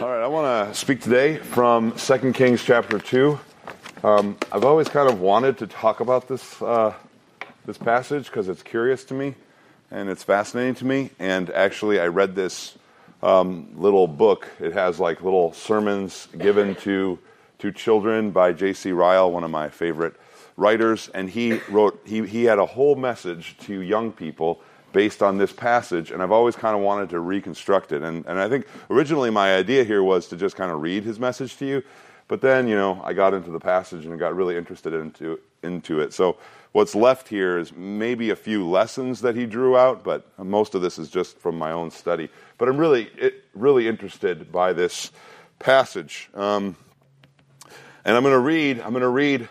All right, I want to speak today from 2 Kings chapter 2. Um, I've always kind of wanted to talk about this, uh, this passage because it's curious to me and it's fascinating to me. And actually, I read this um, little book. It has like little sermons given to, to children by J.C. Ryle, one of my favorite writers. And he wrote, he, he had a whole message to young people based on this passage, and I've always kind of wanted to reconstruct it. And, and I think originally my idea here was to just kind of read his message to you, but then, you know, I got into the passage and got really interested into, into it. So what's left here is maybe a few lessons that he drew out, but most of this is just from my own study. But I'm really, really interested by this passage. Um, and I'm going to read, I'm going to read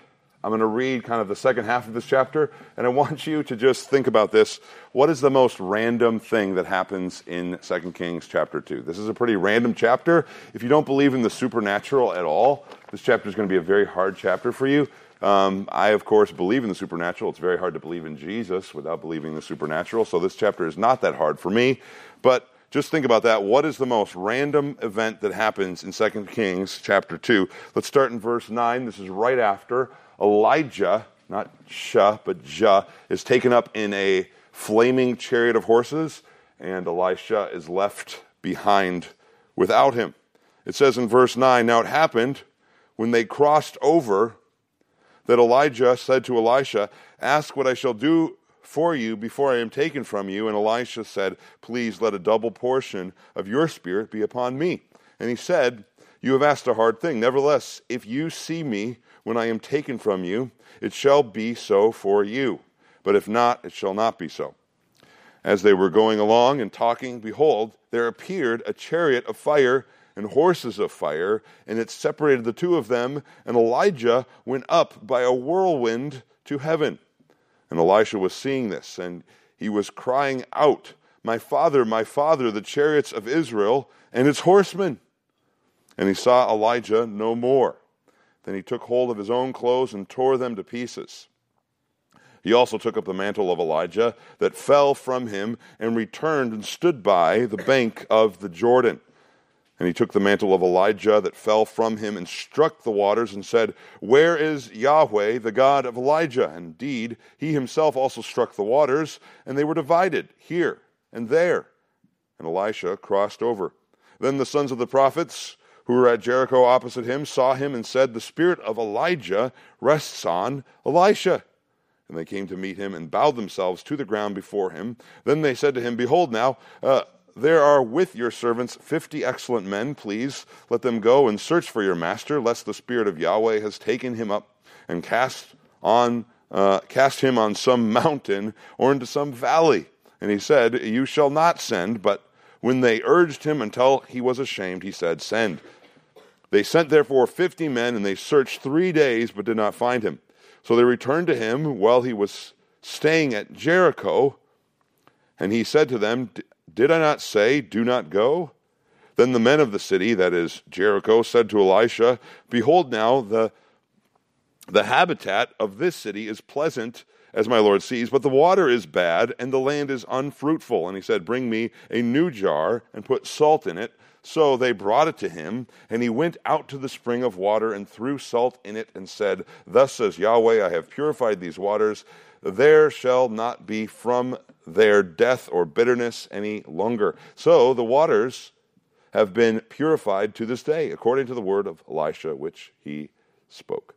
I'm going to read kind of the second half of this chapter, and I want you to just think about this. What is the most random thing that happens in 2 Kings chapter 2? This is a pretty random chapter. If you don't believe in the supernatural at all, this chapter is going to be a very hard chapter for you. Um, I, of course, believe in the supernatural. It's very hard to believe in Jesus without believing in the supernatural, so this chapter is not that hard for me. But just think about that. What is the most random event that happens in 2 Kings chapter 2? Let's start in verse 9. This is right after Elijah, not Shah, but Jah, is taken up in a flaming chariot of horses, and Elisha is left behind without him. It says in verse 9 Now it happened when they crossed over that Elijah said to Elisha, Ask what I shall do for you before I am taken from you. And Elisha said, Please let a double portion of your spirit be upon me. And he said, You have asked a hard thing. Nevertheless, if you see me when I am taken from you, it shall be so for you. But if not, it shall not be so. As they were going along and talking, behold, there appeared a chariot of fire and horses of fire, and it separated the two of them, and Elijah went up by a whirlwind to heaven. And Elisha was seeing this, and he was crying out, My father, my father, the chariots of Israel and its horsemen. And he saw Elijah no more. Then he took hold of his own clothes and tore them to pieces. He also took up the mantle of Elijah that fell from him and returned and stood by the bank of the Jordan. And he took the mantle of Elijah that fell from him and struck the waters and said, Where is Yahweh, the God of Elijah? Indeed, he himself also struck the waters, and they were divided here and there. And Elisha crossed over. Then the sons of the prophets who were at Jericho opposite him saw him and said, The spirit of Elijah rests on Elisha. And they came to meet him and bowed themselves to the ground before him. Then they said to him, Behold, now, uh, there are with your servants fifty excellent men. Please let them go and search for your master, lest the spirit of Yahweh has taken him up and cast on uh, cast him on some mountain or into some valley. And he said, You shall not send. But when they urged him until he was ashamed, he said, Send. They sent therefore fifty men, and they searched three days, but did not find him. So they returned to him while he was staying at Jericho, and he said to them, Did I not say, Do not go? Then the men of the city, that is Jericho, said to Elisha, Behold, now the, the habitat of this city is pleasant, as my Lord sees, but the water is bad, and the land is unfruitful. And he said, Bring me a new jar, and put salt in it so they brought it to him, and he went out to the spring of water and threw salt in it and said, Thus says Yahweh, I have purified these waters. There shall not be from their death or bitterness any longer. So the waters have been purified to this day, according to the word of Elisha, which he spoke.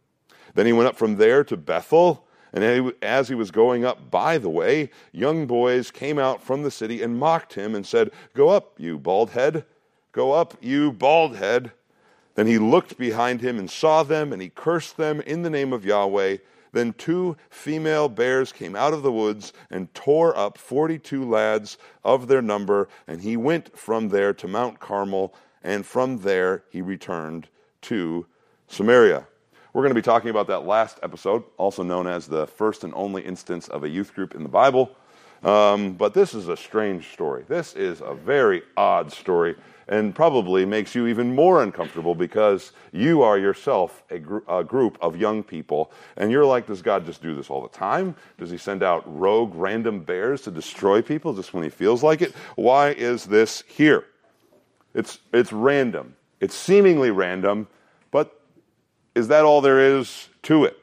Then he went up from there to Bethel. And as he was going up by the way, young boys came out from the city and mocked him and said, Go up, you bald head. Go up, you bald head. Then he looked behind him and saw them, and he cursed them in the name of Yahweh. Then two female bears came out of the woods and tore up forty two lads of their number, and he went from there to Mount Carmel, and from there he returned to Samaria. We're going to be talking about that last episode, also known as the first and only instance of a youth group in the Bible. Um, but this is a strange story. This is a very odd story and probably makes you even more uncomfortable because you are yourself a, gr- a, group of young people. And you're like, does God just do this all the time? Does he send out rogue, random bears to destroy people just when he feels like it? Why is this here? It's, it's random. It's seemingly random, but is that all there is to it?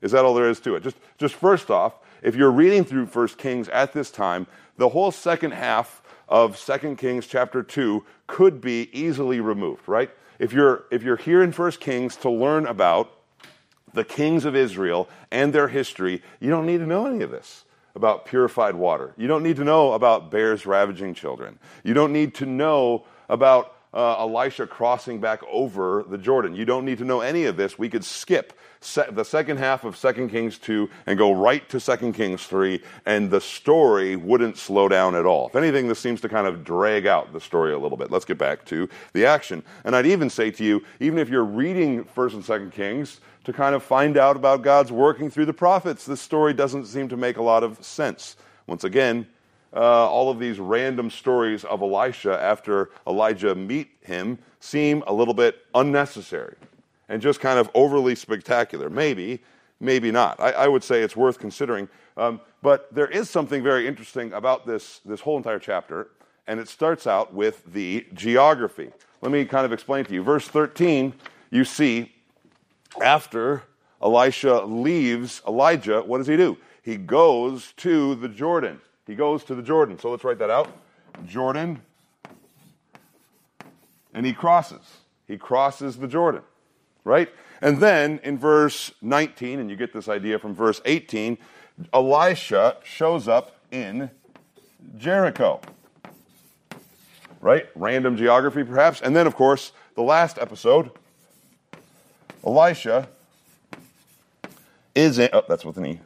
Is that all there is to it? Just, just first off, if you're reading through First Kings at this time, the whole second half of 2 Kings chapter 2 could be easily removed, right? If you're, if you're here in 1 Kings to learn about the kings of Israel and their history, you don't need to know any of this about purified water. You don't need to know about bears ravaging children. You don't need to know about uh, Elisha crossing back over the Jordan. You don't need to know any of this. We could skip the second half of 2 Kings 2 and go right to 2 Kings 3, and the story wouldn't slow down at all. If anything, this seems to kind of drag out the story a little bit. Let's get back to the action. And I'd even say to you, even if you're reading 1st and 2nd Kings, to kind of find out about God's working through the prophets, this story doesn't seem to make a lot of sense. Once again, uh, all of these random stories of Elisha after Elijah meet him seem a little bit unnecessary and just kind of overly spectacular. Maybe, maybe not. I, I would say it's worth considering. Um, but there is something very interesting about this, this whole entire chapter, and it starts out with the geography. Let me kind of explain to you. Verse 13, you see, after Elisha leaves Elijah, what does he do? He goes to the Jordan. He goes to the Jordan. So let's write that out. Jordan. And he crosses. He crosses the Jordan, right? And then in verse 19, and you get this idea from verse 18, Elisha shows up in Jericho. Right? Random geography, perhaps. And then, of course, the last episode, Elisha is in, oh, that's with an E,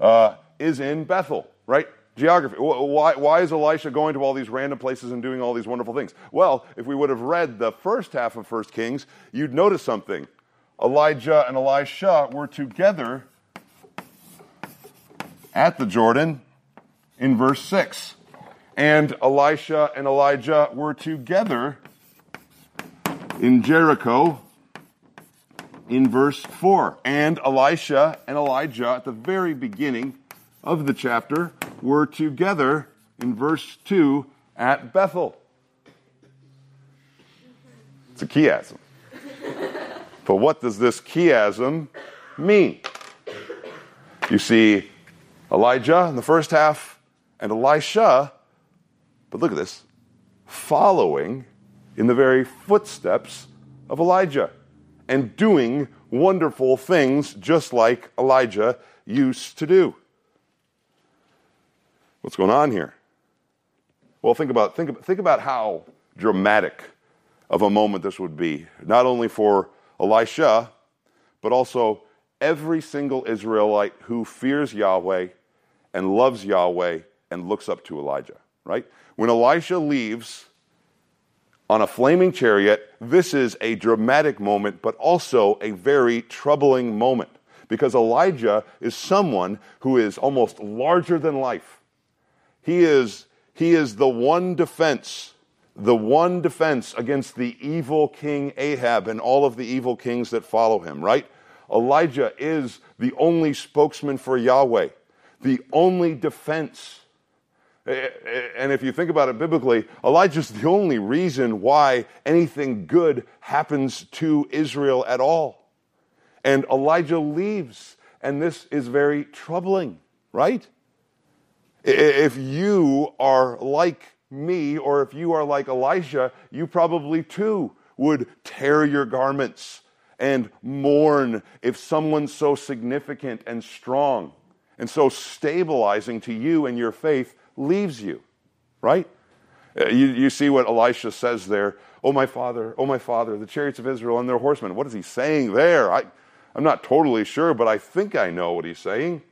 uh, is in Bethel, right? Geography. Why, why is Elisha going to all these random places and doing all these wonderful things? Well, if we would have read the first half of 1 Kings, you'd notice something. Elijah and Elisha were together at the Jordan in verse 6. And Elisha and Elijah were together in Jericho in verse 4. And Elisha and Elijah at the very beginning of the chapter were together in verse 2 at Bethel. It's a chiasm. but what does this chiasm mean? You see Elijah in the first half and Elisha, but look at this, following in the very footsteps of Elijah and doing wonderful things just like Elijah used to do. What's going on here? Well, think about, think, think about how dramatic of a moment this would be, not only for Elisha, but also every single Israelite who fears Yahweh and loves Yahweh and looks up to Elijah, right? When Elisha leaves on a flaming chariot, this is a dramatic moment, but also a very troubling moment because Elijah is someone who is almost larger than life. He is, he is the one defense, the one defense against the evil king Ahab and all of the evil kings that follow him, right? Elijah is the only spokesman for Yahweh, the only defense. And if you think about it biblically, Elijah's the only reason why anything good happens to Israel at all. And Elijah leaves, and this is very troubling, right? If you are like me, or if you are like Elisha, you probably too would tear your garments and mourn if someone so significant and strong and so stabilizing to you and your faith leaves you, right? Uh, you, you see what Elisha says there. Oh, my father, oh, my father, the chariots of Israel and their horsemen. What is he saying there? I, I'm not totally sure, but I think I know what he's saying.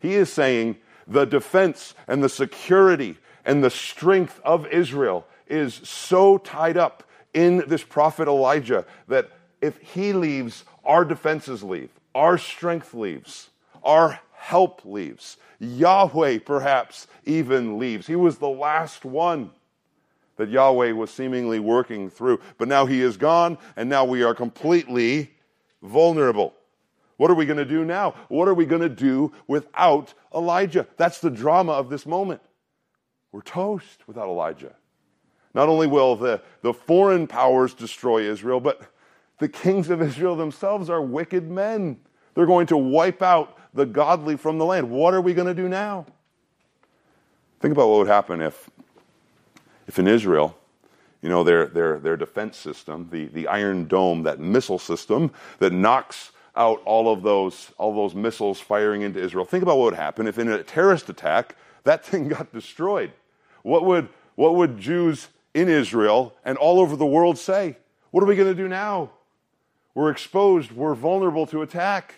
He is saying, the defense and the security and the strength of Israel is so tied up in this prophet Elijah that if he leaves, our defenses leave, our strength leaves, our help leaves. Yahweh perhaps even leaves. He was the last one that Yahweh was seemingly working through. But now he is gone, and now we are completely vulnerable. What are we going to do now? What are we going to do without Elijah? That's the drama of this moment. We're toast without Elijah. Not only will the, the foreign powers destroy Israel, but the kings of Israel themselves are wicked men. They're going to wipe out the godly from the land. What are we going to do now? Think about what would happen if, if in Israel, you know, their, their, their defense system, the, the Iron Dome, that missile system that knocks out all of those, all those missiles firing into Israel. Think about what would happen if in a terrorist attack that thing got destroyed. What would, what would Jews in Israel and all over the world say? What are we going to do now? We're exposed, we're vulnerable to attack.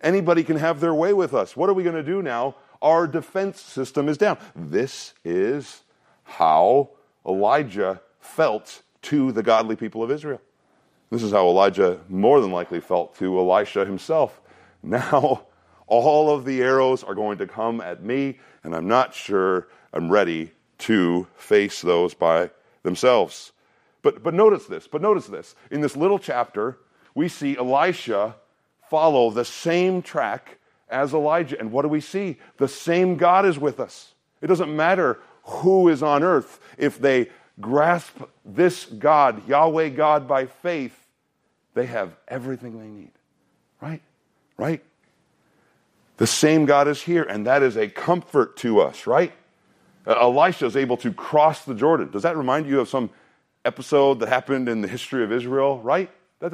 Anybody can have their way with us. What are we going to do now? Our defense system is down. This is how Elijah felt to the godly people of Israel. This is how Elijah more than likely felt to Elisha himself. Now, all of the arrows are going to come at me, and I'm not sure I'm ready to face those by themselves. But, but notice this, but notice this. In this little chapter, we see Elisha follow the same track as Elijah. And what do we see? The same God is with us. It doesn't matter who is on earth. If they grasp this God, Yahweh God, by faith, they have everything they need. Right? Right? The same God is here, and that is a comfort to us, right? Uh, Elisha is able to cross the Jordan. Does that remind you of some episode that happened in the history of Israel, right? Uh,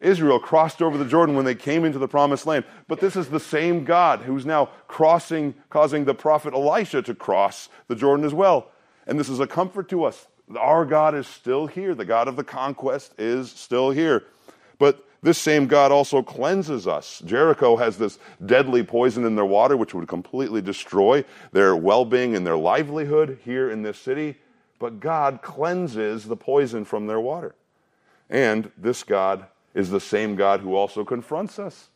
Israel crossed over the Jordan when they came into the promised land. But this is the same God who's now crossing, causing the prophet Elisha to cross the Jordan as well. And this is a comfort to us. Our God is still here. The God of the conquest is still here. But this same God also cleanses us. Jericho has this deadly poison in their water, which would completely destroy their well being and their livelihood here in this city. But God cleanses the poison from their water. And this God is the same God who also confronts us.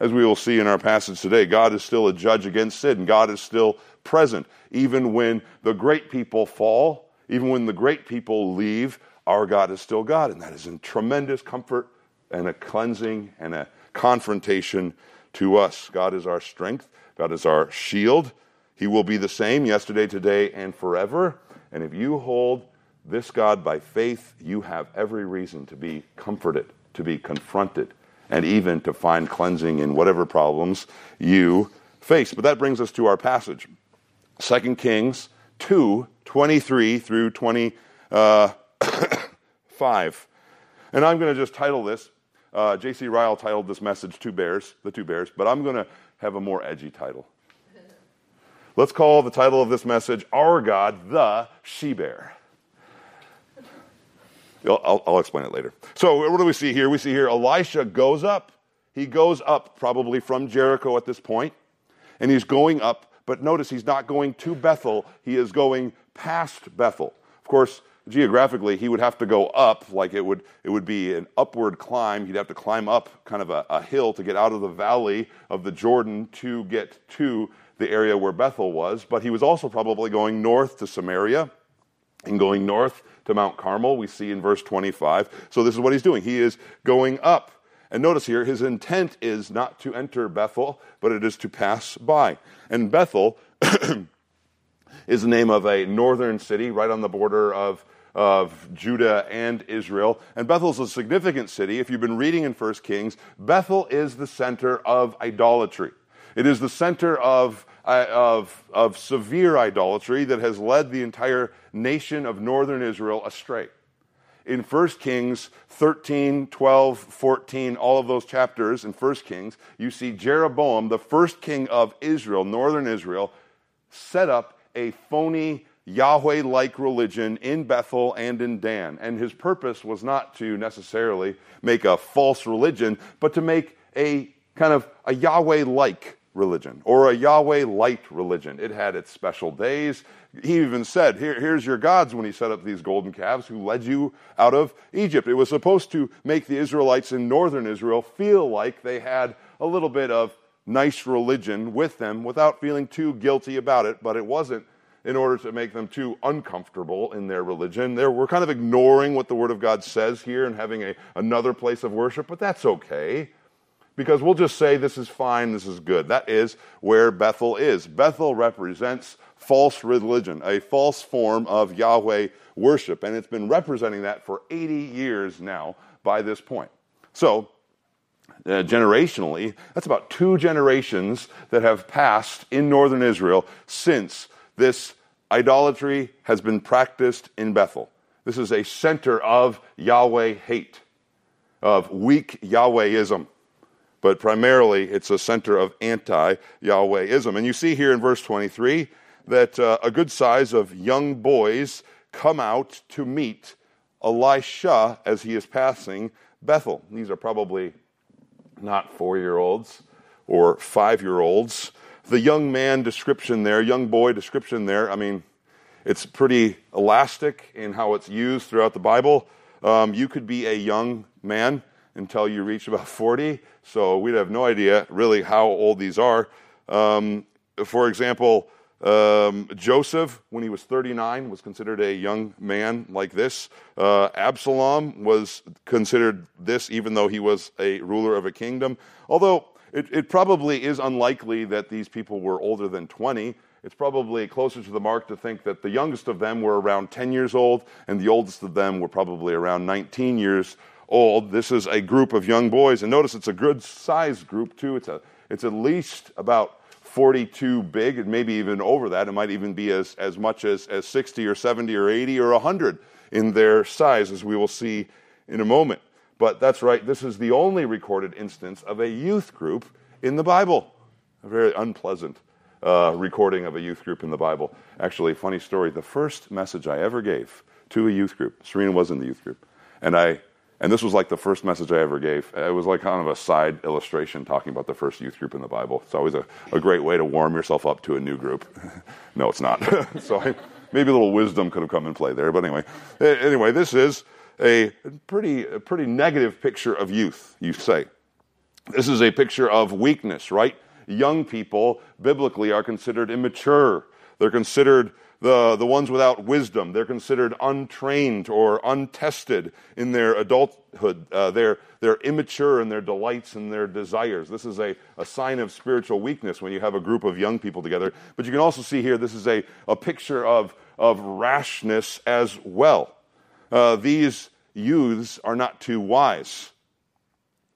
As we will see in our passage today, God is still a judge against sin. God is still present. Even when the great people fall, even when the great people leave, our God is still God. And that is in tremendous comfort and a cleansing and a confrontation to us. God is our strength, God is our shield. He will be the same yesterday, today, and forever. And if you hold this God by faith, you have every reason to be comforted, to be confronted, and even to find cleansing in whatever problems you face. But that brings us to our passage 2 Kings 2 23 through 25. Uh, and I'm going to just title this uh, J.C. Ryle titled this message Two Bears, The Two Bears, but I'm going to have a more edgy title. Let's call the title of this message Our God, the She Bear. I'll, I'll, explain it later. So, what do we see here? We see here Elisha goes up. He goes up probably from Jericho at this point, and he's going up, but notice he's not going to Bethel, he is going past Bethel. Of course, geographically, he would have to go up, like it would, it would be an upward climb. He'd have to climb up kind of a, a hill to get out of the valley of the Jordan to get to the area where Bethel was. But he was also probably going north to Samaria and going north to Mount Carmel, we see in verse 25. So this is what he's doing. He is going up. And notice here, his intent is not to enter Bethel, but it is to pass by. And Bethel is the name of a northern city right on the border of of Judah and Israel. And Bethel is a significant city. If you've been reading in 1 Kings, Bethel is the center of idolatry. It is the center of, of, of severe idolatry that has led the entire nation of northern Israel astray. In 1 Kings 13, 12, 14, all of those chapters in 1 Kings, you see Jeroboam, the first king of Israel, northern Israel, set up a phony Yahweh like religion in Bethel and in Dan. And his purpose was not to necessarily make a false religion, but to make a kind of a Yahweh like religion or a Yahweh light religion. It had its special days. He even said, Here, Here's your gods when he set up these golden calves who led you out of Egypt. It was supposed to make the Israelites in northern Israel feel like they had a little bit of nice religion with them without feeling too guilty about it, but it wasn't in order to make them too uncomfortable in their religion. They're, we're kind of ignoring what the Word of God says here and having a, another place of worship, but that's okay. Because we'll just say this is fine, this is good. That is where Bethel is. Bethel represents false religion, a false form of Yahweh worship, and it's been representing that for 80 years now by this point. So, uh, generationally, that's about two generations that have passed in northern Israel since this idolatry has been practiced in Bethel. This is a center of Yahweh hate, of weak Yahwehism. But primarily, it's a center of anti Yahwehism. And you see here in verse 23 that uh, a good size of young boys come out to meet Elisha as he is passing Bethel. These are probably not four year olds or five year olds. The young man description there, young boy description there, I mean, it's pretty elastic in how it's used throughout the Bible. Um, you could be a young man until you reach about 40, so we'd have no idea really how old these are. Um, for example, um, Joseph, when he was 39, was considered a young man like this. Uh, Absalom was considered this, even though he was a ruler of a kingdom. Although it, it probably is unlikely that these people were older than 20. It's probably closer to the mark to think that the youngest of them were around 10 years old, and the oldest of them were probably around 19 years old. This is a group of young boys, and notice it's a good sized group, too. It's, a, it's at least about 42 big, and maybe even over that. It might even be as, as much as, as 60 or 70 or 80 or 100 in their size, as we will see in a moment. But that's right, this is the only recorded instance of a youth group in the Bible. A very unpleasant uh, recording of a youth group in the Bible. Actually, funny story the first message I ever gave to a youth group, Serena was in the youth group, and I and this was like the first message I ever gave. It was like kind of a side illustration talking about the first youth group in the Bible. It's always a, a great way to warm yourself up to a new group. no, it's not. so I, maybe a little wisdom could have come in play there. But anyway, anyway, this is a pretty, a pretty negative picture of youth, you say. This is a picture of weakness, right? Young people, biblically, are considered immature. They're considered the, the ones without wisdom. They're considered untrained or untested in their adulthood. Uh, they're, they're immature in their delights and their desires. This is a, a sign of spiritual weakness when you have a group of young people together. But you can also see here this is a, a picture of, of rashness as well. Uh, these youths are not too wise.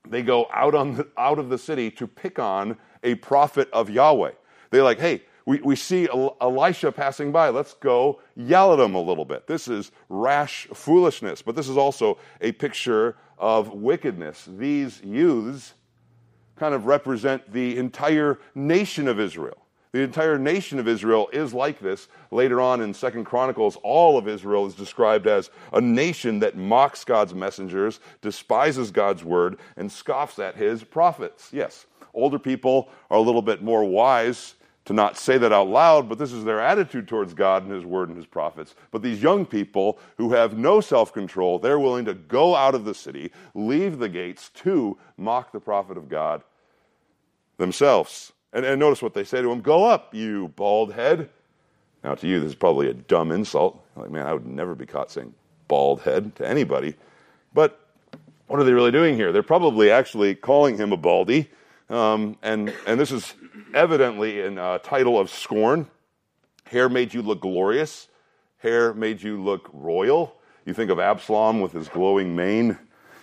They go out, on the, out of the city to pick on a prophet of Yahweh. They're like, hey, we, we see Elisha passing by. Let's go yell at him a little bit. This is rash foolishness, but this is also a picture of wickedness. These youths kind of represent the entire nation of Israel. The entire nation of Israel is like this. Later on in Second Chronicles, all of Israel is described as a nation that mocks God's messengers, despises God's word, and scoffs at his prophets. Yes, older people are a little bit more wise to not say that out loud, but this is their attitude towards God and His Word and His prophets. But these young people who have no self control, they're willing to go out of the city, leave the gates to mock the prophet of God themselves. And, and notice what they say to him Go up, you bald head. Now, to you, this is probably a dumb insult. Like, man, I would never be caught saying bald head to anybody. But what are they really doing here? They're probably actually calling him a baldy. Um, and, and this is evidently a uh, title of scorn. Hair made you look glorious. Hair made you look royal. You think of Absalom with his glowing mane.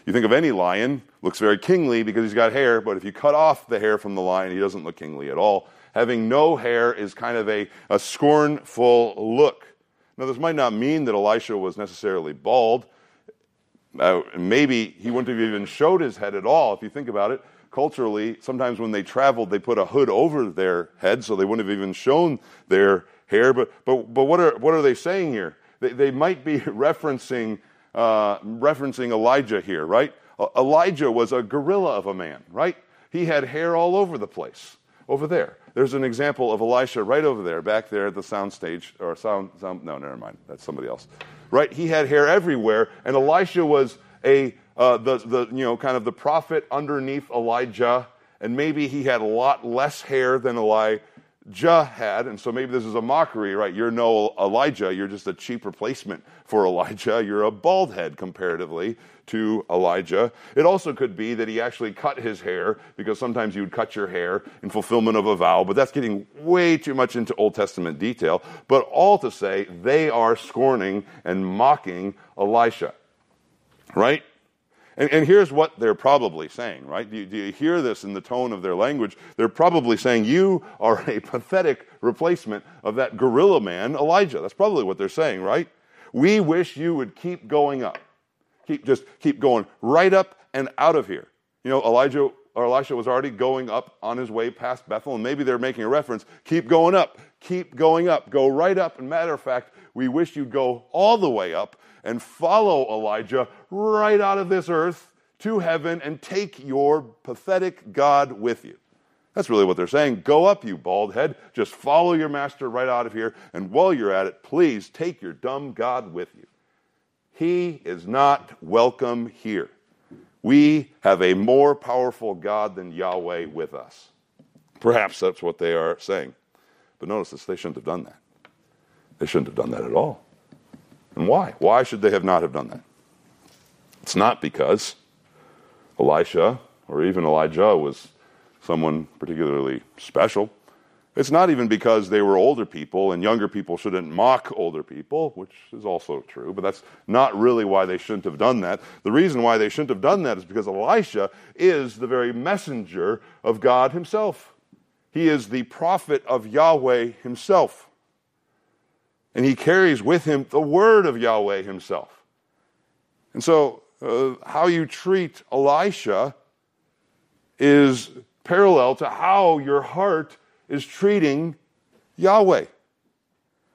You think of any lion, looks very kingly because he's got hair, but if you cut off the hair from the lion, he doesn't look kingly at all. Having no hair is kind of a, a scornful look. Now, this might not mean that Elisha was necessarily bald. Uh, maybe he wouldn't have even showed his head at all, if you think about it culturally, sometimes when they traveled, they put a hood over their head so they wouldn't have even shown their hair. But, but, but what, are, what are they saying here? They, they might be referencing, uh, referencing Elijah here, right? Elijah was a gorilla of a man, right? He had hair all over the place. Over there. There's an example of Elisha right over there, back there at the sound stage, or sound, sound no, never mind. That's somebody else. Right? He had hair everywhere, and Elisha was a uh, the, the, you know, kind of the prophet underneath Elijah, and maybe he had a lot less hair than Elijah, had, and so maybe this is a mockery, right? You're no Elijah, you're just a cheap replacement for Elijah. You're a bald head comparatively to Elijah. It also could be that he actually cut his hair, because sometimes you would cut your hair in fulfillment of a vow, but that's getting way too much into Old Testament detail. But all to say, they are scorning and mocking Elisha, right? And, and, here's what they're probably saying, right? Do you, do you, hear this in the tone of their language? They're probably saying, You are a pathetic replacement of that gorilla man, Elijah. That's probably what they're saying, right? We wish you would keep going up. Keep, just keep going right up and out of here. You know, Elijah or Elisha was already going up on his way past Bethel, and maybe they're making a reference. Keep going up, keep going up, go right up. And matter of fact, we wish you'd go all the way up and follow Elijah right out of this earth to heaven and take your pathetic God with you. That's really what they're saying. Go up, you bald head. Just follow your master right out of here. And while you're at it, please take your dumb God with you. He is not welcome here. We have a more powerful God than Yahweh with us. Perhaps that's what they are saying. But notice this, they shouldn't have done that. They shouldn't have done that at all. And why? Why should they have not have done that? It's not because Elisha or even Elijah was someone particularly special. It's not even because they were older people and younger people shouldn't mock older people, which is also true, but that's not really why they shouldn't have done that. The reason why they shouldn't have done that is because Elisha is the very messenger of God himself. He is the prophet of Yahweh himself. And he carries with him the word of Yahweh himself. And so, uh, how you treat Elisha is parallel to how your heart is treating Yahweh.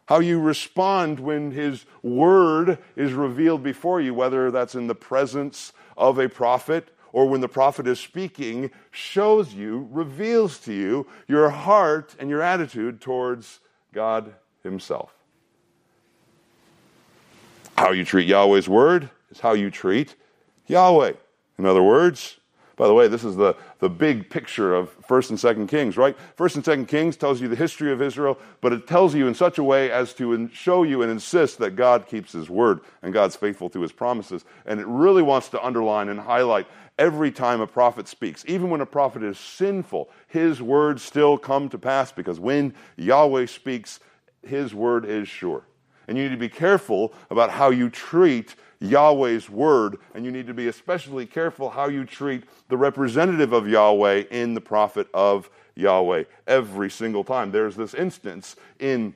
How you respond when his word is revealed before you, whether that's in the presence of a prophet or when the prophet is speaking, shows you, reveals to you your heart and your attitude towards God himself. How you treat Yahweh's word is how you treat Yahweh. In other words, by the way, this is the, the big picture of 1st and 2nd Kings, right? 1st and 2nd Kings tells you the history of Israel, but it tells you in such a way as to show you and insist that God keeps his word and God's faithful to his promises. And it really wants to underline and highlight every time a prophet speaks. Even when a prophet is sinful, his words still come to pass because when Yahweh speaks, his word is sure. And you need to be careful about how you treat Yahweh's word, and you need to be especially careful how you treat the representative of Yahweh in the prophet of Yahweh every single time. There's this instance in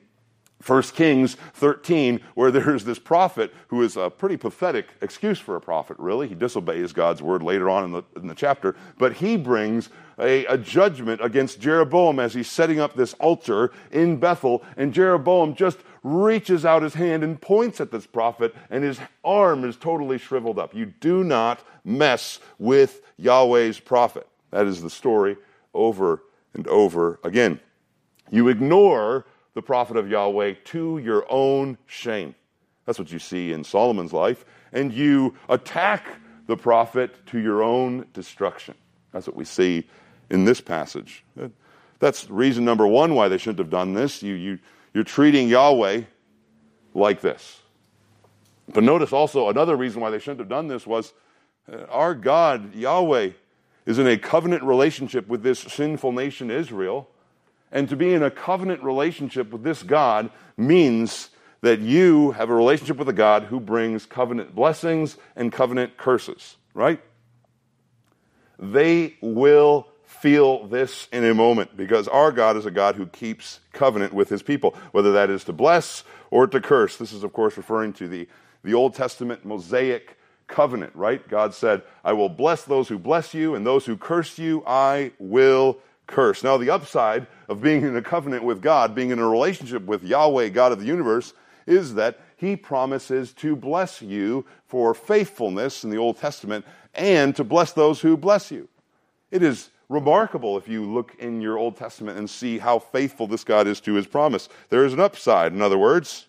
1 Kings 13, where there's this prophet who is a pretty pathetic excuse for a prophet, really. He disobeys God's word later on in the, in the chapter, but he brings a, a, judgment against Jeroboam as he's setting up this altar in Bethel, and Jeroboam just reaches out his hand and points at this prophet, and his arm is totally shriveled up. You do not mess with Yahweh's prophet. That is the story over and over again. You ignore the prophet of Yahweh to your own shame. That's what you see in Solomon's life. And you attack the prophet to your own destruction. That's what we see in this passage. That's reason number one why they shouldn't have done this. You, you, you're treating Yahweh like this. But notice also another reason why they shouldn't have done this was uh, our God, Yahweh, is in a covenant relationship with this sinful nation, Israel. And to be in a covenant relationship with this God means that you have a relationship with a God who brings covenant blessings and covenant curses, right? They will feel this in a moment because our God is a God who keeps covenant with his people, whether that is to bless or to curse. This is, of course, referring to the, the Old Testament Mosaic covenant, right? God said, I will bless those who bless you, and those who curse you, I will curse. Now, the upside of being in a covenant with God, being in a relationship with Yahweh, God of the universe, is that he promises to bless you for faithfulness in the Old Testament and to bless those who bless you. It is remarkable if you look in your Old Testament and see how faithful this God is to his promise. There is an upside. In other words,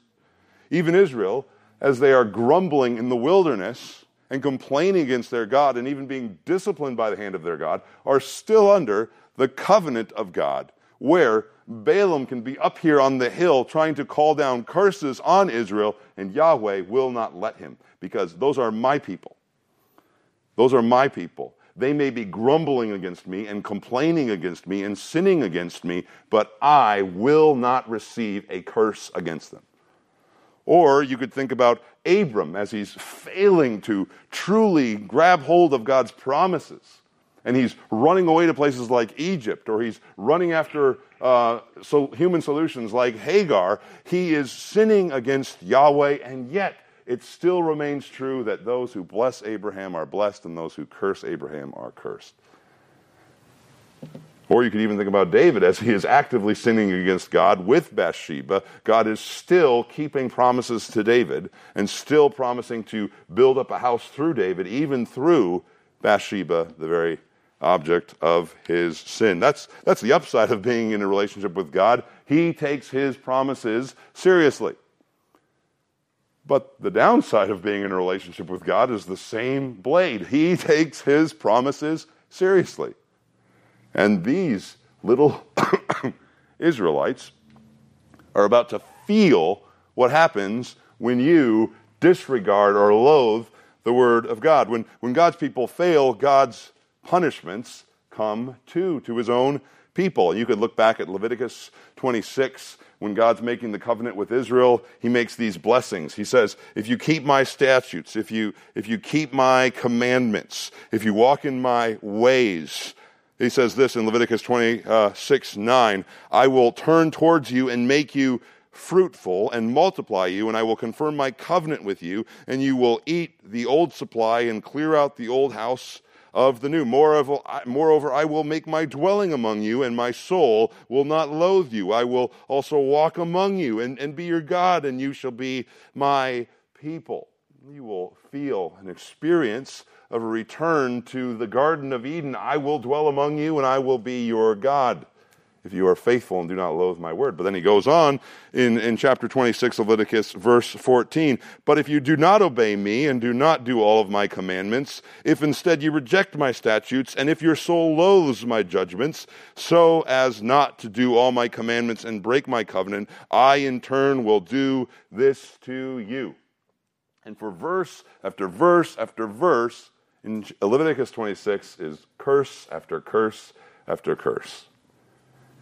even Israel, as they are grumbling in the wilderness and complaining against their God and even being disciplined by the hand of their God, are still under the covenant of God, where Balaam can be up here on the hill trying to call down curses on Israel, and Yahweh will not let him because those are my people. Those are my people. They may be grumbling against me and complaining against me and sinning against me, but I will not receive a curse against them. Or you could think about Abram as he's failing to truly grab hold of God's promises. And he's running away to places like Egypt, or he's running after uh, so human solutions like Hagar. He is sinning against Yahweh, and yet it still remains true that those who bless Abraham are blessed and those who curse Abraham are cursed. Or you could even think about David as he is actively sinning against God with Bathsheba. God is still keeping promises to David and still promising to build up a house through David, even through Bathsheba, the very object of his sin. That's, that's the upside of being in a relationship with God. He takes his promises seriously. But the downside of being in a relationship with God is the same blade. He takes his promises seriously. And these little Israelites are about to feel what happens when you disregard or loathe the word of God. When, when God's people fail, God's punishments come too to his own people. You could look back at Leviticus 26 when God's making the covenant with Israel, he makes these blessings. He says, if you keep my statutes, if you, if you keep my commandments, if you walk in my ways, he says this in Leviticus 26 uh, 9, I will turn towards you and make you fruitful and multiply you, and I will confirm my covenant with you, and you will eat the old supply and clear out the old house of the new. Moreover, moreover, I will make my dwelling among you, and my soul will not loathe you. I will also walk among you and, and be your God, and you shall be my people. You will feel and experience of a return to the Garden of Eden. I will dwell among you, and I will be your God if you are faithful and do not loathe my word. But then he goes on in, in chapter 26, of Leviticus, verse 14. But if you do not obey me and do not do all of my commandments, if instead you reject my statutes, and if your soul loathes my judgments, so as not to do all my commandments and break my covenant, I in turn will do this to you. And for verse after verse after verse, in Leviticus 26 is curse after curse after curse.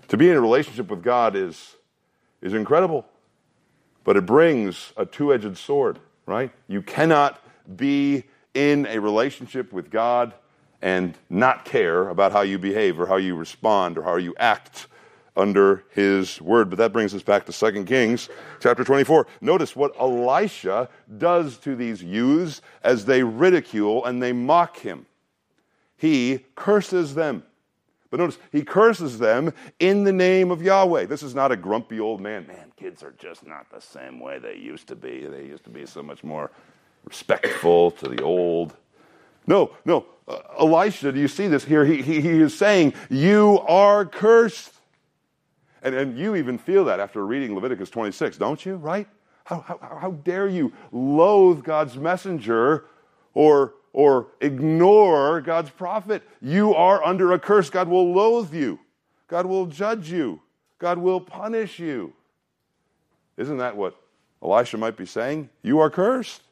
To be in a relationship with God is, is incredible, but it brings a two edged sword, right? You cannot be in a relationship with God and not care about how you behave or how you respond or how you act under his word. But that brings us back to 2 Kings chapter 24. Notice what Elisha does to these youths as they ridicule and they mock him. He curses them. But notice, he curses them in the name of Yahweh. This is not a grumpy old man. Man, kids are just not the same way they used to be. They used to be so much more respectful to the old. No, no. Uh, Elisha, do you see this here? He, he, he is saying, You are cursed. And, and you even feel that after reading Leviticus 26, don't you? Right? How, how, how dare you loathe God's messenger or or ignore God's prophet. You are under a curse. God will loathe you. God will judge you. God will punish you. Isn't that what Elisha might be saying? You are cursed.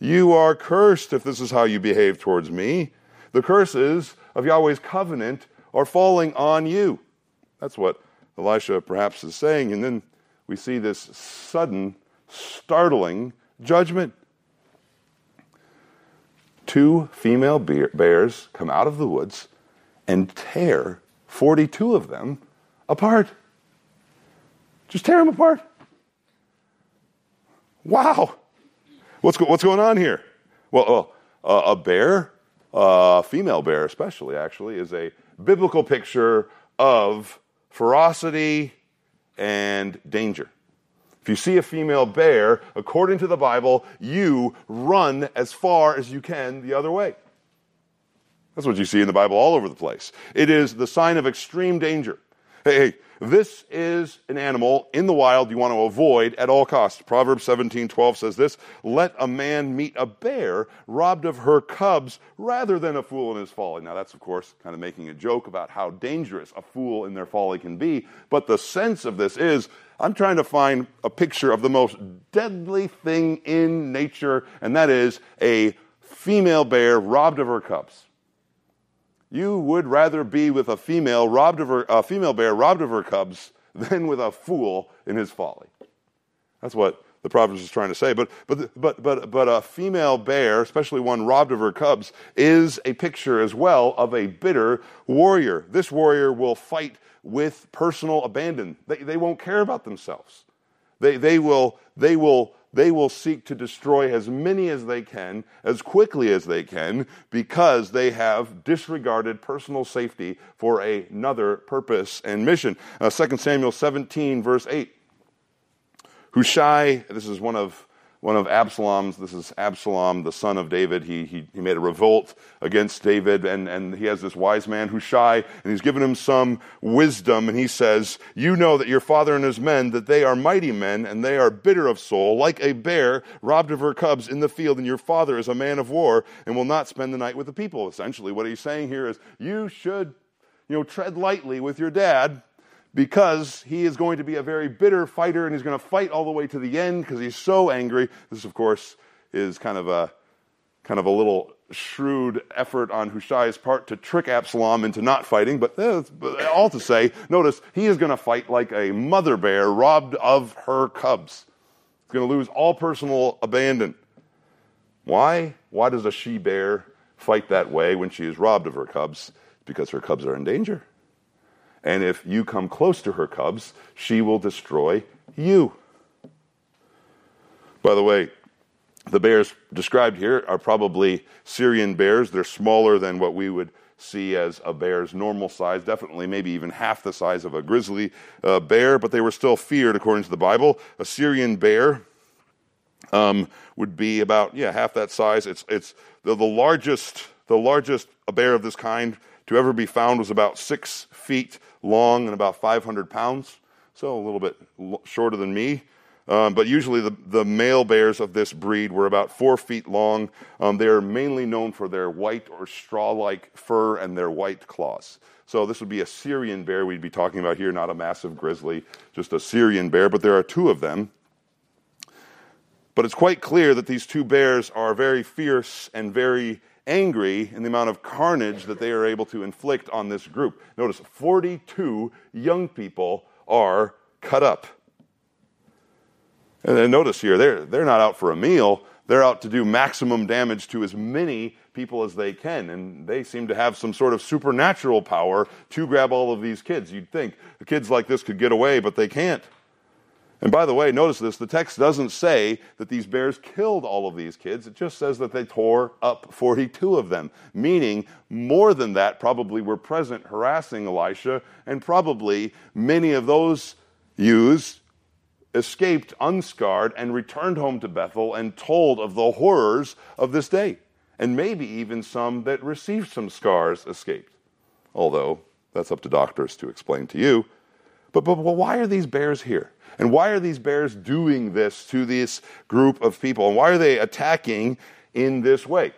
You are cursed if this is how you behave towards me. The curses of Yahweh's covenant are falling on you. That's what Elisha perhaps is saying. And then we see this sudden, startling judgment two female bears come out of the woods and tear 42 of them apart. Just tear them apart. Wow. What's, what's going on here? Well, uh, a bear, a female bear especially, actually, is a biblical picture of ferocity and danger. If you see a female bear, according to the Bible, you run as far as you can the other way. That's what you see in the Bible all over the place. It is the sign of extreme danger. Hey, this is an animal in the wild you want to avoid at all costs. Proverbs 17 12 says this Let a man meet a bear robbed of her cubs rather than a fool in his folly. Now, that's, of course, kind of making a joke about how dangerous a fool in their folly can be. But the sense of this is I'm trying to find a picture of the most deadly thing in nature, and that is a female bear robbed of her cubs. You would rather be with a female robbed of her, a female bear robbed of her cubs than with a fool in his folly. That's what the Proverbs is trying to say. But, but, but, but, but a female bear, especially one robbed of her cubs, is a picture as well of a bitter warrior. This warrior will fight with personal abandon. They, they won't care about themselves. They, they, will, they will they will seek to destroy as many as they can, as quickly as they can, because they have disregarded personal safety for another purpose and mission. Uh, 2 Samuel 17, verse 8. Hushai, this is one of one of Absalom's, this is Absalom, the son of David. He, he, he made a revolt against David, and, and he has this wise man, Hushai, and he's given him some wisdom, and he says, You know that your father and his men, that they are mighty men, and they are bitter of soul, like a bear robbed of her cubs in the field, and your father is a man of war, and will not spend the night with the people. Essentially, what he's saying here is, You should, you know, tread lightly with your dad because he is going to be a very bitter fighter and he's going to fight all the way to the end because he's so angry. This, of course, is kind of a kind of a little shrewd effort on Hushai's part to trick Absalom into not fighting, but, all to say, notice he is going to fight like a mother bear robbed of her cubs. He's going to lose all personal abandon. Why? Why does a she bear fight that way when she is robbed of her cubs? Because her cubs are in danger. And if you come close to her cubs, she will destroy you. By the way, the bears described here are probably Syrian bears. They're smaller than what we would see as a bear's normal size, definitely maybe even half the size of a grizzly uh, bear, but they were still feared according to the Bible. A Syrian bear um, would be about yeah half that size. It's it's the, the largest the largest bear of this kind to ever be found was about six feet long and about 500 pounds, so a little bit shorter than me. Um, but usually the, the male bears of this breed were about four feet long. Um, they are mainly known for their white or straw like fur and their white claws. So this would be a Syrian bear we'd be talking about here, not a massive grizzly, just a Syrian bear, but there are two of them. But it's quite clear that these two bears are very fierce and very angry in the amount of carnage that they are able to inflict on this group. Notice 42 young people are cut up. And then notice here, they're, they're not out for a meal, they're out to do maximum damage to as many people as they can. And they seem to have some sort of supernatural power to grab all of these kids. You'd think kids like this could get away, but they can't. And by the way, notice this the text doesn't say that these bears killed all of these kids. It just says that they tore up 42 of them, meaning more than that probably were present harassing Elisha, and probably many of those youths escaped unscarred and returned home to Bethel and told of the horrors of this day. And maybe even some that received some scars escaped. Although that's up to doctors to explain to you. But, but, but why are these bears here? And why are these bears doing this to this group of people? And why are they attacking in this way?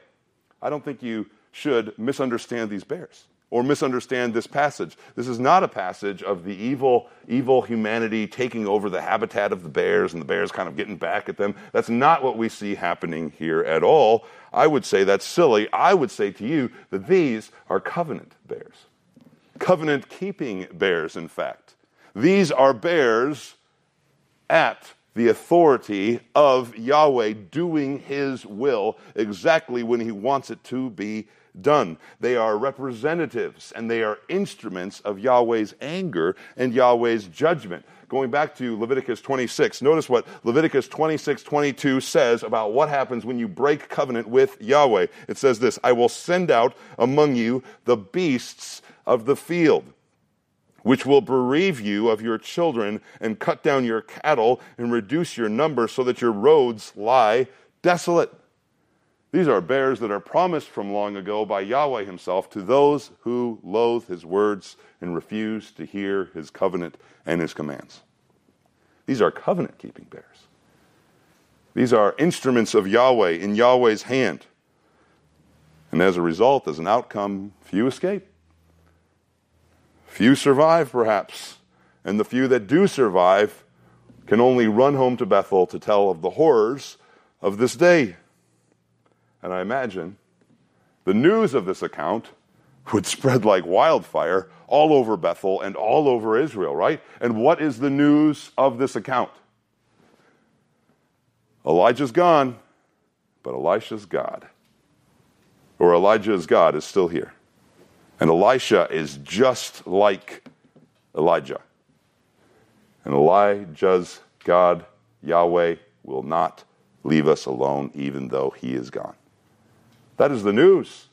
I don't think you should misunderstand these bears or misunderstand this passage. This is not a passage of the evil, evil humanity taking over the habitat of the bears and the bears kind of getting back at them. That's not what we see happening here at all. I would say that's silly. I would say to you that these are covenant bears. Covenant keeping bears, in fact. These are bears at the authority of Yahweh doing his will exactly when he wants it to be done. They are representatives and they are instruments of Yahweh's anger and Yahweh's judgment. Going back to Leviticus 26, notice what Leviticus 26 22 says about what happens when you break covenant with Yahweh. It says this I will send out among you the beasts of the field which will bereave you of your children and cut down your cattle and reduce your number so that your roads lie desolate. These are bears that are promised from long ago by Yahweh himself to those who loathe his words and refuse to hear his covenant and his commands. These are covenant keeping bears. These are instruments of Yahweh in Yahweh's hand. And as a result, as an outcome, few escape. Few survive, perhaps. And the few that do survive can only run home to Bethel to tell of the horrors of this day. And I imagine the news of this account would spread like wildfire all over Bethel and all over Israel, right? And what is the news of this account? Elijah's gone, but Elisha's God. Or Elijah's God is still here. And Elisha is just like Elijah. And Elijah's God, Yahweh, will not leave us alone even though he is gone. That is the news.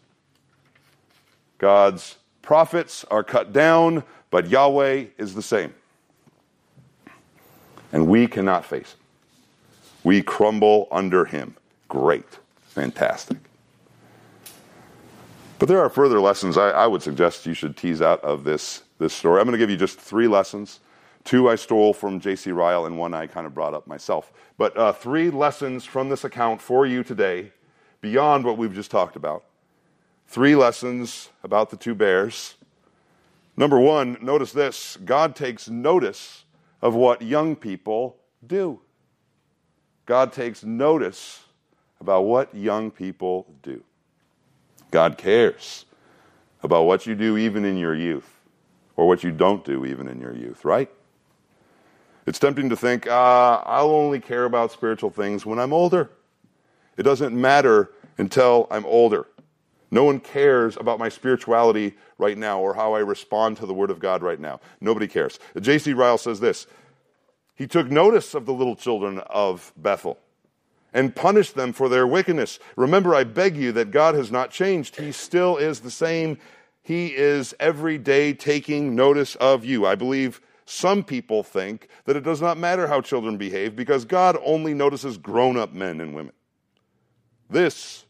God's prophets are cut down, but Yahweh is the same. And we cannot face him. We crumble under him. Great. Fantastic. But there are further lessons I, I would suggest you should tease out of this, this story. I'm going to give you just three lessons. Two I stole from J.C. Ryle, and one I kind of brought up myself. But uh, three lessons from this account for you today beyond what we've just talked about. Three lessons about the two bears. Number one, notice this God takes notice of what young people do. God takes notice about what young people do. God cares about what you do even in your youth, or what you don't do even in your youth, right? It's tempting to think, uh, I'll only care about spiritual things when I'm older. It doesn't matter until I'm older. No one cares about my spirituality right now or how I respond to the Word of God right now. Nobody cares. J.C. Ryle says this He took notice of the little children of Bethel and punish them for their wickedness. Remember, I beg you that God has not changed. He still is the same. He is every day taking notice of you. I believe some people think that it does not matter how children behave because God only notices grown up men and women. This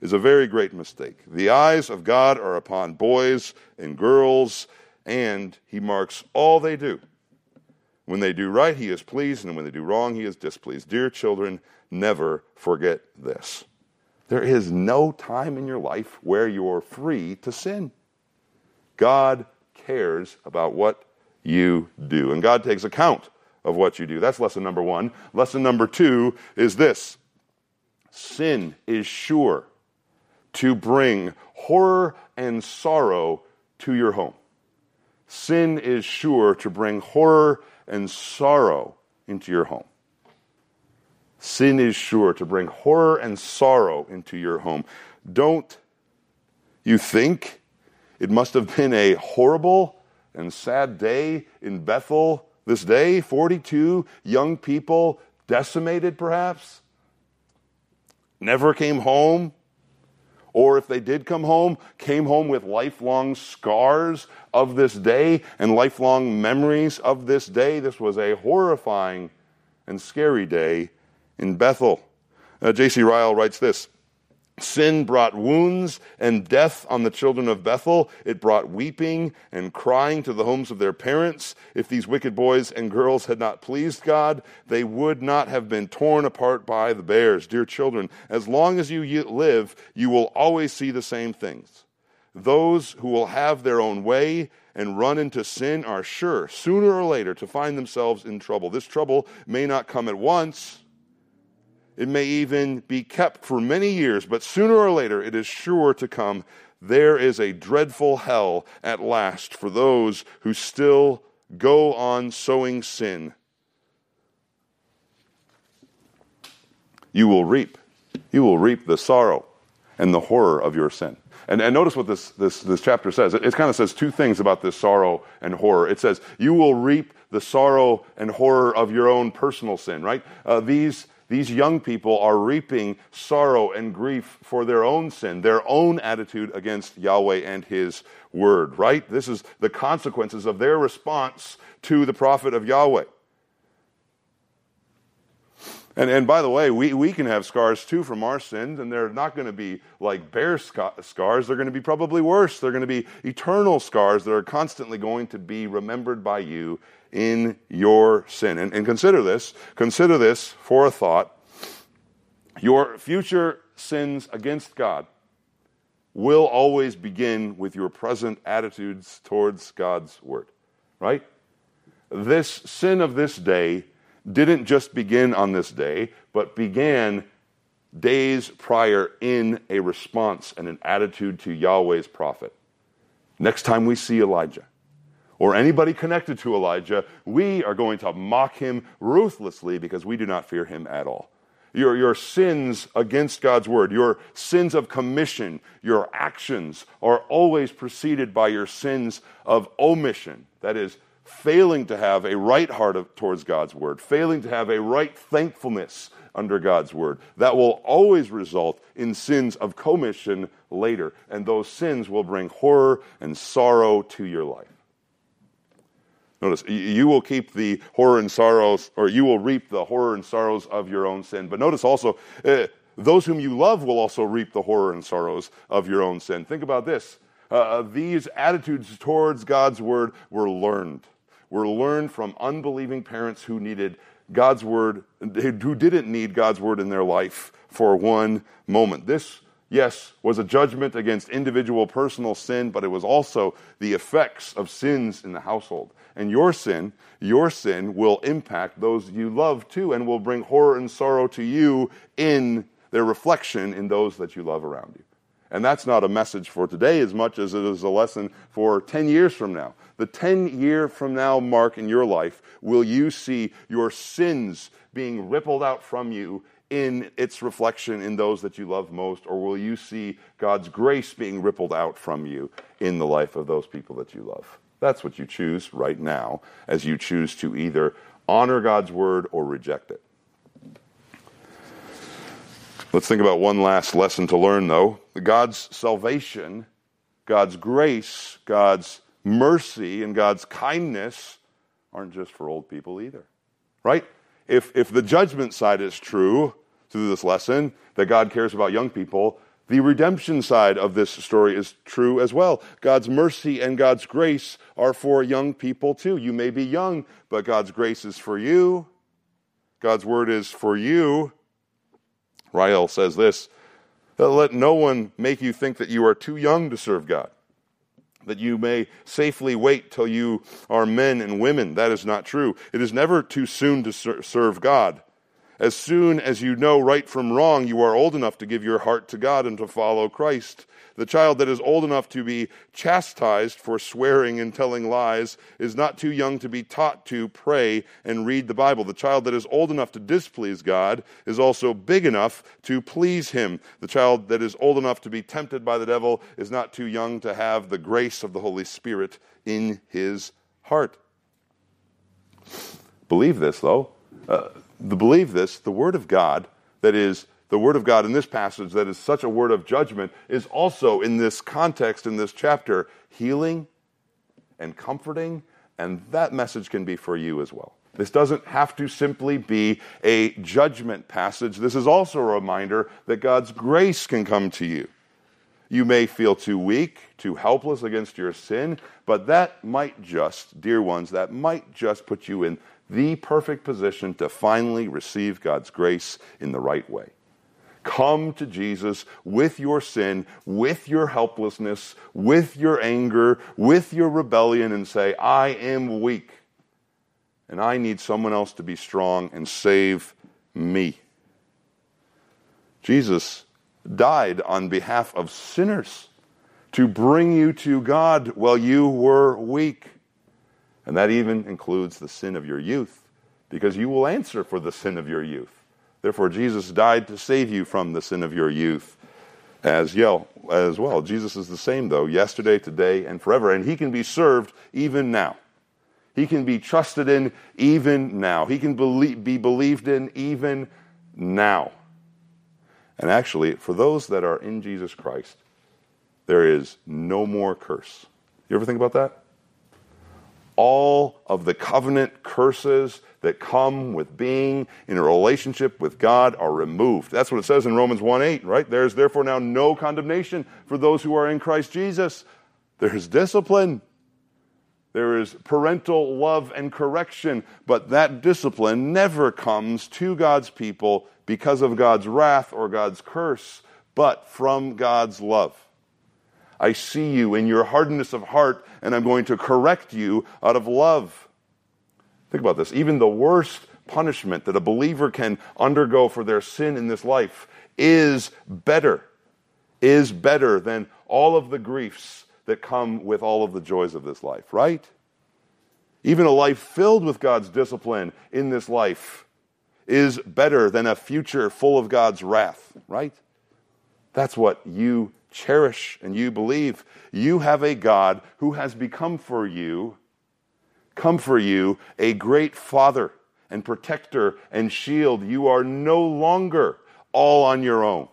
is a very great mistake. The eyes of God are upon boys and girls, and He marks all they do. When they do right, He is pleased, and when they do wrong, He is displeased. Dear children, never forget this. There is no time in your life where you're free to sin. God cares about what you do, and God takes account of what you do. That's lesson number one. Lesson number two is this sin is sure to bring horror and sorrow to your home. Sin is sure to bring horror and sorrow into your home. Sin is sure to bring horror and sorrow into your home. Don't you think it must have been a horrible and sad day in Bethel this day? 42 young people decimated, perhaps? never came home, or if they did come home, came home with lifelong scars of this day and lifelong memories of this day. This was a horrifying and scary day in Bethel. Uh, J.C. Ryle writes this Sin brought wounds and death on the children of Bethel. It brought weeping and crying to the homes of their parents. If these wicked boys and girls had not pleased God, they would not have been torn apart by the bears. Dear children, as long as you live, you will always see the same things. Those who will have their own way and run into sin are sure, sooner or later, to find themselves in trouble. This trouble may not come at once it may even be kept for many years, but sooner or later it is sure to come. There is a dreadful hell at last for those who still go on sowing sin. You will reap. You will reap the sorrow and the horror of your sin. And, and notice what this, this, this chapter says. It, it kind of says two things about this sorrow and horror. It says, You will reap the sorrow and horror of your own personal sin, right? Uh, these these young people are reaping sorrow and grief for their own sin, their own attitude against Yahweh and His word, right? This is the consequences of their response to the prophet of Yahweh. And, and by the way, we, we can have scars too from our sins, and they're not going to be like bear scars. They're going to be probably worse. They're going to be eternal scars that are constantly going to be remembered by you in your sin. And, and consider this, consider this for a thought. Your future sins against God will always begin with your present attitudes towards God's word, right? This sin of this day didn't just begin on this day, but began days prior in a response and an attitude to Yahweh's prophet. Next time we see Elijah or anybody connected to Elijah, we are going to mock him ruthlessly because we do not fear him at all. Your, your sins against God's word, your sins of commission, your actions are always preceded by your sins of omission. That is, failing to have a right heart of, towards God's word, failing to have a right thankfulness under God's word. That will always result in sins of commission later, and those sins will bring horror and sorrow to your life. Notice, you will keep the horror and sorrows, or you will reap the horror and sorrows of your own sin. But notice also, uh, those whom you love will also reap the horror and sorrows of your own sin. Think about this. Uh, these attitudes towards God's word were learned were learned from unbelieving parents who needed God's word, who didn't need God's word in their life for one moment. This, yes, was a judgment against individual personal sin, but it was also the effects of sins in the household. And your sin, your sin will impact those you love too, and will bring horror and sorrow to you in their reflection in those that you love around you. And that's not a message for today as much as it is a lesson for 10 years from now. The 10 year from now mark in your life, will you see your sins being rippled out from you in its reflection in those that you love most, or will you see God's grace being rippled out from you in the life of those people that you love? That's what you choose right now as you choose to either honor God's word or reject it. Let's think about one last lesson to learn, though. God's salvation, God's grace, God's mercy, and God's kindness aren't just for old people either, right? If, if the judgment side is true through this lesson, that God cares about young people, the redemption side of this story is true as well. God's mercy and God's grace are for young people too. You may be young, but God's grace is for you. God's word is for you. Ryle says this Let no one make you think that you are too young to serve God, that you may safely wait till you are men and women. That is not true. It is never too soon to serve God. As soon as you know right from wrong, you are old enough to give your heart to God and to follow Christ. The child that is old enough to be chastised for swearing and telling lies is not too young to be taught to pray and read the Bible. The child that is old enough to displease God is also big enough to please Him. The child that is old enough to be tempted by the devil is not too young to have the grace of the Holy Spirit in his heart. Believe this, though. Uh, the believe this, the Word of God, that is the Word of God in this passage, that is such a word of judgment, is also in this context, in this chapter, healing and comforting, and that message can be for you as well. This doesn't have to simply be a judgment passage. This is also a reminder that God's grace can come to you. You may feel too weak, too helpless against your sin, but that might just, dear ones, that might just put you in the perfect position to finally receive God's grace in the right way. Come to Jesus with your sin, with your helplessness, with your anger, with your rebellion, and say, I am weak, and I need someone else to be strong and save me. Jesus died on behalf of sinners to bring you to God while you were weak. And that even includes the sin of your youth, because you will answer for the sin of your youth. Therefore, Jesus died to save you from the sin of your youth as, as well. Jesus is the same, though, yesterday, today, and forever, and he can be served even now. He can be trusted in even now. He can believe, be believed in even now. And actually, for those that are in Jesus Christ, there is no more curse. You ever think about that? all of the covenant curses that come with being in a relationship with God are removed. That's what it says in Romans 1 8, right? There's therefore now no condemnation for those who are in Christ Jesus. There's discipline. There is parental love and correction, but that discipline never comes to God's people because of God's wrath or God's curse, but from God's love. I see you in your hardness of heart, and I'm going to correct you out of love. Think about this. Even the worst punishment that a believer can undergo for their sin in this life is better, is better than all of the griefs that come with all of the joys of this life, right? Even a life filled with God's discipline in this life is better than a future full of God's wrath, right? That's what you cherish and you believe. You have a God who has become for you, come for you, a great father and protector and shield. You are no longer all on your own,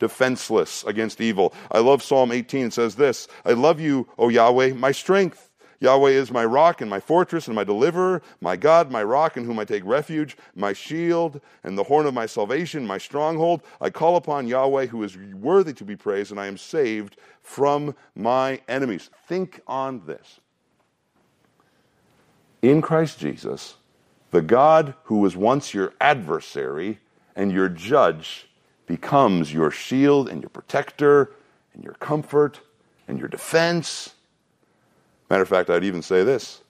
defenseless against evil. I love Psalm 18. It says this I love you, O Yahweh, my strength. Yahweh is my rock and my fortress and my deliverer, my God, my rock in whom I take refuge, my shield and the horn of my salvation, my stronghold. I call upon Yahweh who is worthy to be praised, and I am saved from my enemies. Think on this. In Christ Jesus, the God who was once your adversary and your judge becomes your shield and your protector and your comfort and your defense Matter of fact, I'd even say this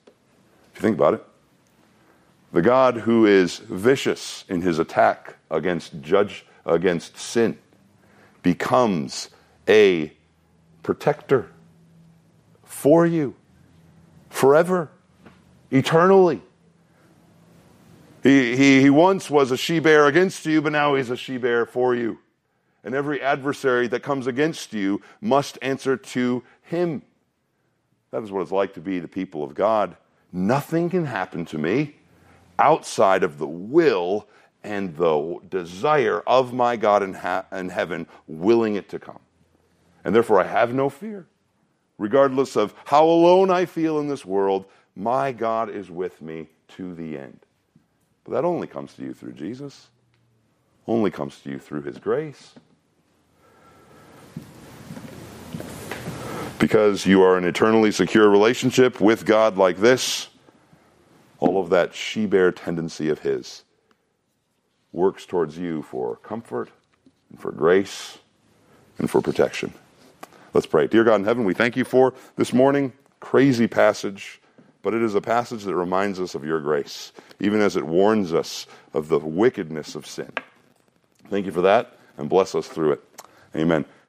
if you think about it. The God who is vicious in his attack against judge against sin becomes a protector for you forever, eternally. He, he, he once was a she bear against you, but now he's a she bear for you. And every adversary that comes against you must answer to him. That is what it's like to be the people of God. Nothing can happen to me outside of the will and the desire of my God in, ha- in heaven, willing it to come. And therefore, I have no fear. Regardless of how alone I feel in this world, my God is with me to the end. But that only comes to you through Jesus, only comes to you through His grace. because you are an eternally secure relationship with God like this, all of that she bear tendency of His works towards you for comfort and for grace and for protection. Let's pray. Dear God in heaven, we thank you for this morning. Crazy passage, but it is a passage that reminds us of your grace, even as it warns us of the wickedness of sin. Thank you for that, and bless us through it. Amen.